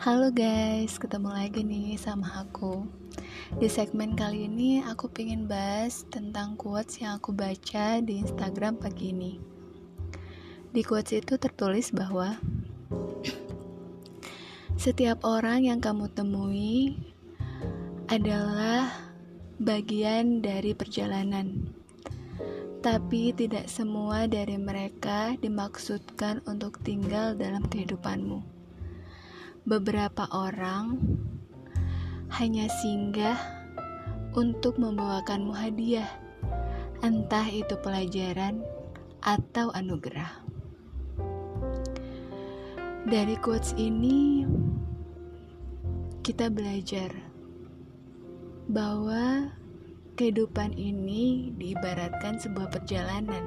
Halo guys, ketemu lagi nih sama aku. Di segmen kali ini aku pengen bahas tentang quotes yang aku baca di Instagram pagi ini. Di quotes itu tertulis bahwa Setiap orang yang kamu temui adalah bagian dari perjalanan tapi tidak semua dari mereka dimaksudkan untuk tinggal dalam kehidupanmu beberapa orang hanya singgah untuk membawakanmu hadiah, entah itu pelajaran atau anugerah. Dari quotes ini, kita belajar bahwa kehidupan ini diibaratkan sebuah perjalanan.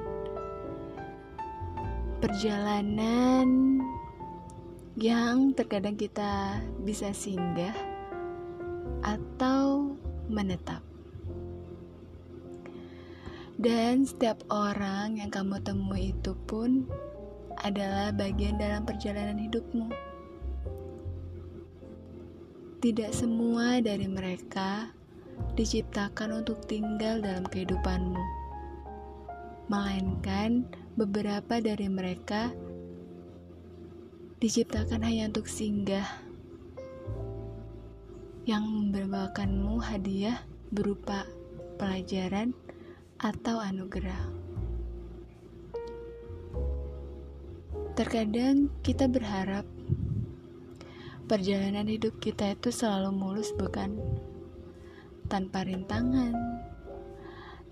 Perjalanan yang terkadang kita bisa singgah atau menetap. Dan setiap orang yang kamu temui itu pun adalah bagian dalam perjalanan hidupmu. Tidak semua dari mereka diciptakan untuk tinggal dalam kehidupanmu, melainkan beberapa dari mereka diciptakan hanya untuk singgah yang membawakanmu hadiah berupa pelajaran atau anugerah. Terkadang kita berharap perjalanan hidup kita itu selalu mulus, bukan? Tanpa rintangan,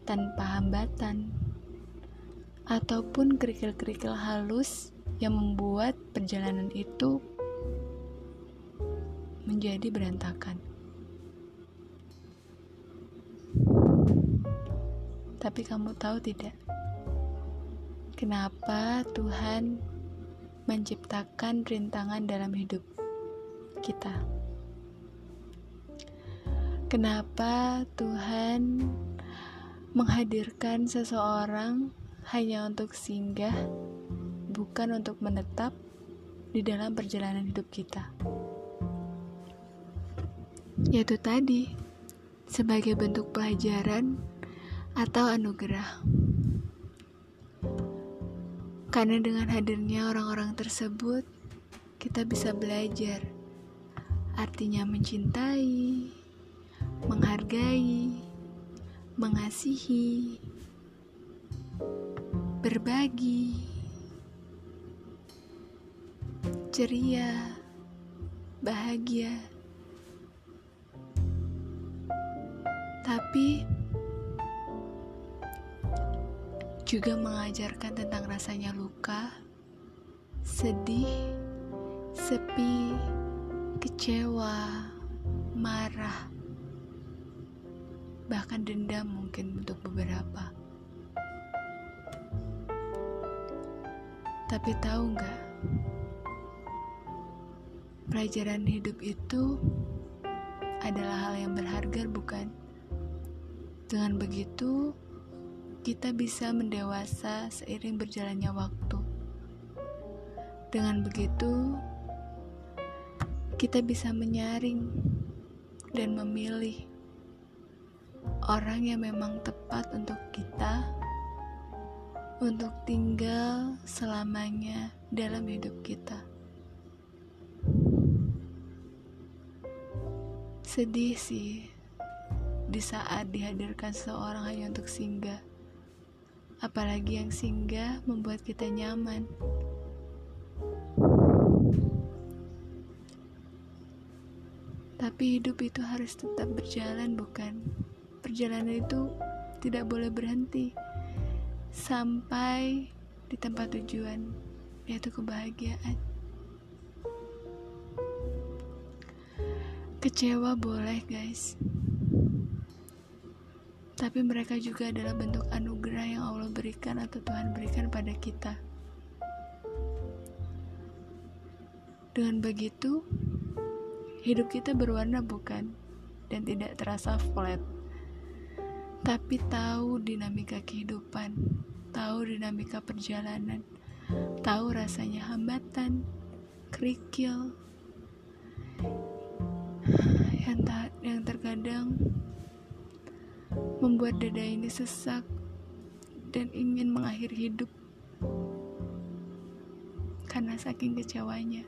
tanpa hambatan, ataupun kerikil-kerikil halus yang membuat perjalanan itu menjadi berantakan. Tapi kamu tahu tidak? Kenapa Tuhan menciptakan rintangan dalam hidup kita? Kenapa Tuhan menghadirkan seseorang hanya untuk singgah bukan untuk menetap di dalam perjalanan hidup kita. Yaitu tadi, sebagai bentuk pelajaran atau anugerah. Karena dengan hadirnya orang-orang tersebut, kita bisa belajar. Artinya mencintai, menghargai, mengasihi, berbagi, ceria, bahagia. Tapi juga mengajarkan tentang rasanya luka, sedih, sepi, kecewa, marah, bahkan dendam mungkin untuk beberapa. Tapi tahu nggak? Pelajaran hidup itu adalah hal yang berharga, bukan? Dengan begitu, kita bisa mendewasa seiring berjalannya waktu. Dengan begitu, kita bisa menyaring dan memilih orang yang memang tepat untuk kita untuk tinggal selamanya dalam hidup kita. Sedih sih di saat dihadirkan seseorang hanya untuk singgah. Apalagi yang singgah membuat kita nyaman. Tapi hidup itu harus tetap berjalan, bukan? Perjalanan itu tidak boleh berhenti sampai di tempat tujuan, yaitu kebahagiaan. Kecewa boleh, guys. Tapi mereka juga adalah bentuk anugerah yang Allah berikan atau Tuhan berikan pada kita. Dengan begitu, hidup kita berwarna bukan dan tidak terasa flat. Tapi tahu dinamika kehidupan, tahu dinamika perjalanan, tahu rasanya hambatan, kerikil, yang, tak, yang terkadang membuat dada ini sesak dan ingin mengakhiri hidup karena saking kecewanya.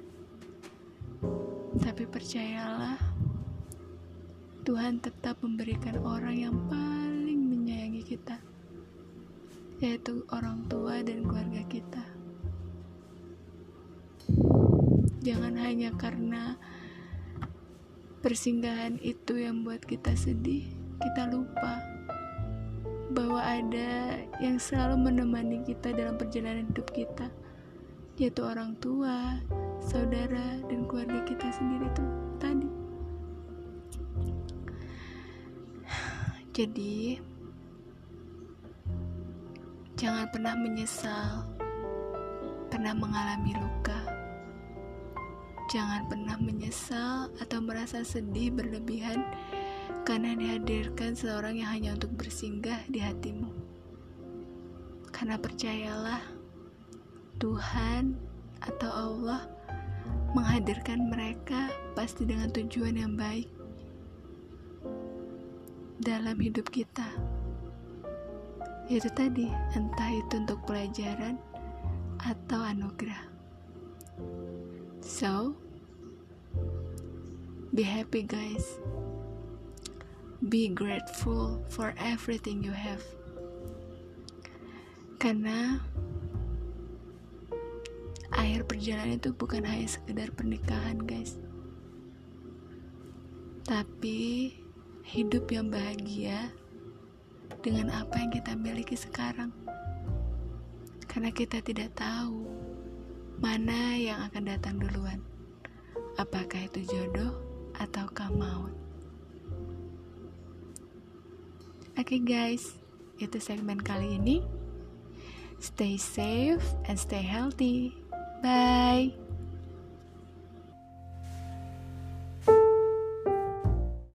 Tapi percayalah, Tuhan tetap memberikan orang yang paling menyayangi kita, yaitu orang tua dan keluarga kita. Jangan hanya karena persinggahan itu yang buat kita sedih, kita lupa bahwa ada yang selalu menemani kita dalam perjalanan hidup kita, yaitu orang tua, saudara, dan keluarga kita sendiri tuh tadi. Jadi, jangan pernah menyesal, pernah mengalami luka Jangan pernah menyesal atau merasa sedih berlebihan karena dihadirkan seorang yang hanya untuk bersinggah di hatimu. Karena percayalah, Tuhan atau Allah menghadirkan mereka pasti dengan tujuan yang baik dalam hidup kita. Yaitu tadi, entah itu untuk pelajaran atau anugerah. So, Be happy, guys. Be grateful for everything you have. Karena akhir perjalanan itu bukan hanya sekedar pernikahan, guys. Tapi hidup yang bahagia dengan apa yang kita miliki sekarang. Karena kita tidak tahu mana yang akan datang duluan. Apakah itu jodoh ataukah maut. Oke okay guys, itu segmen kali ini. Stay safe and stay healthy. Bye.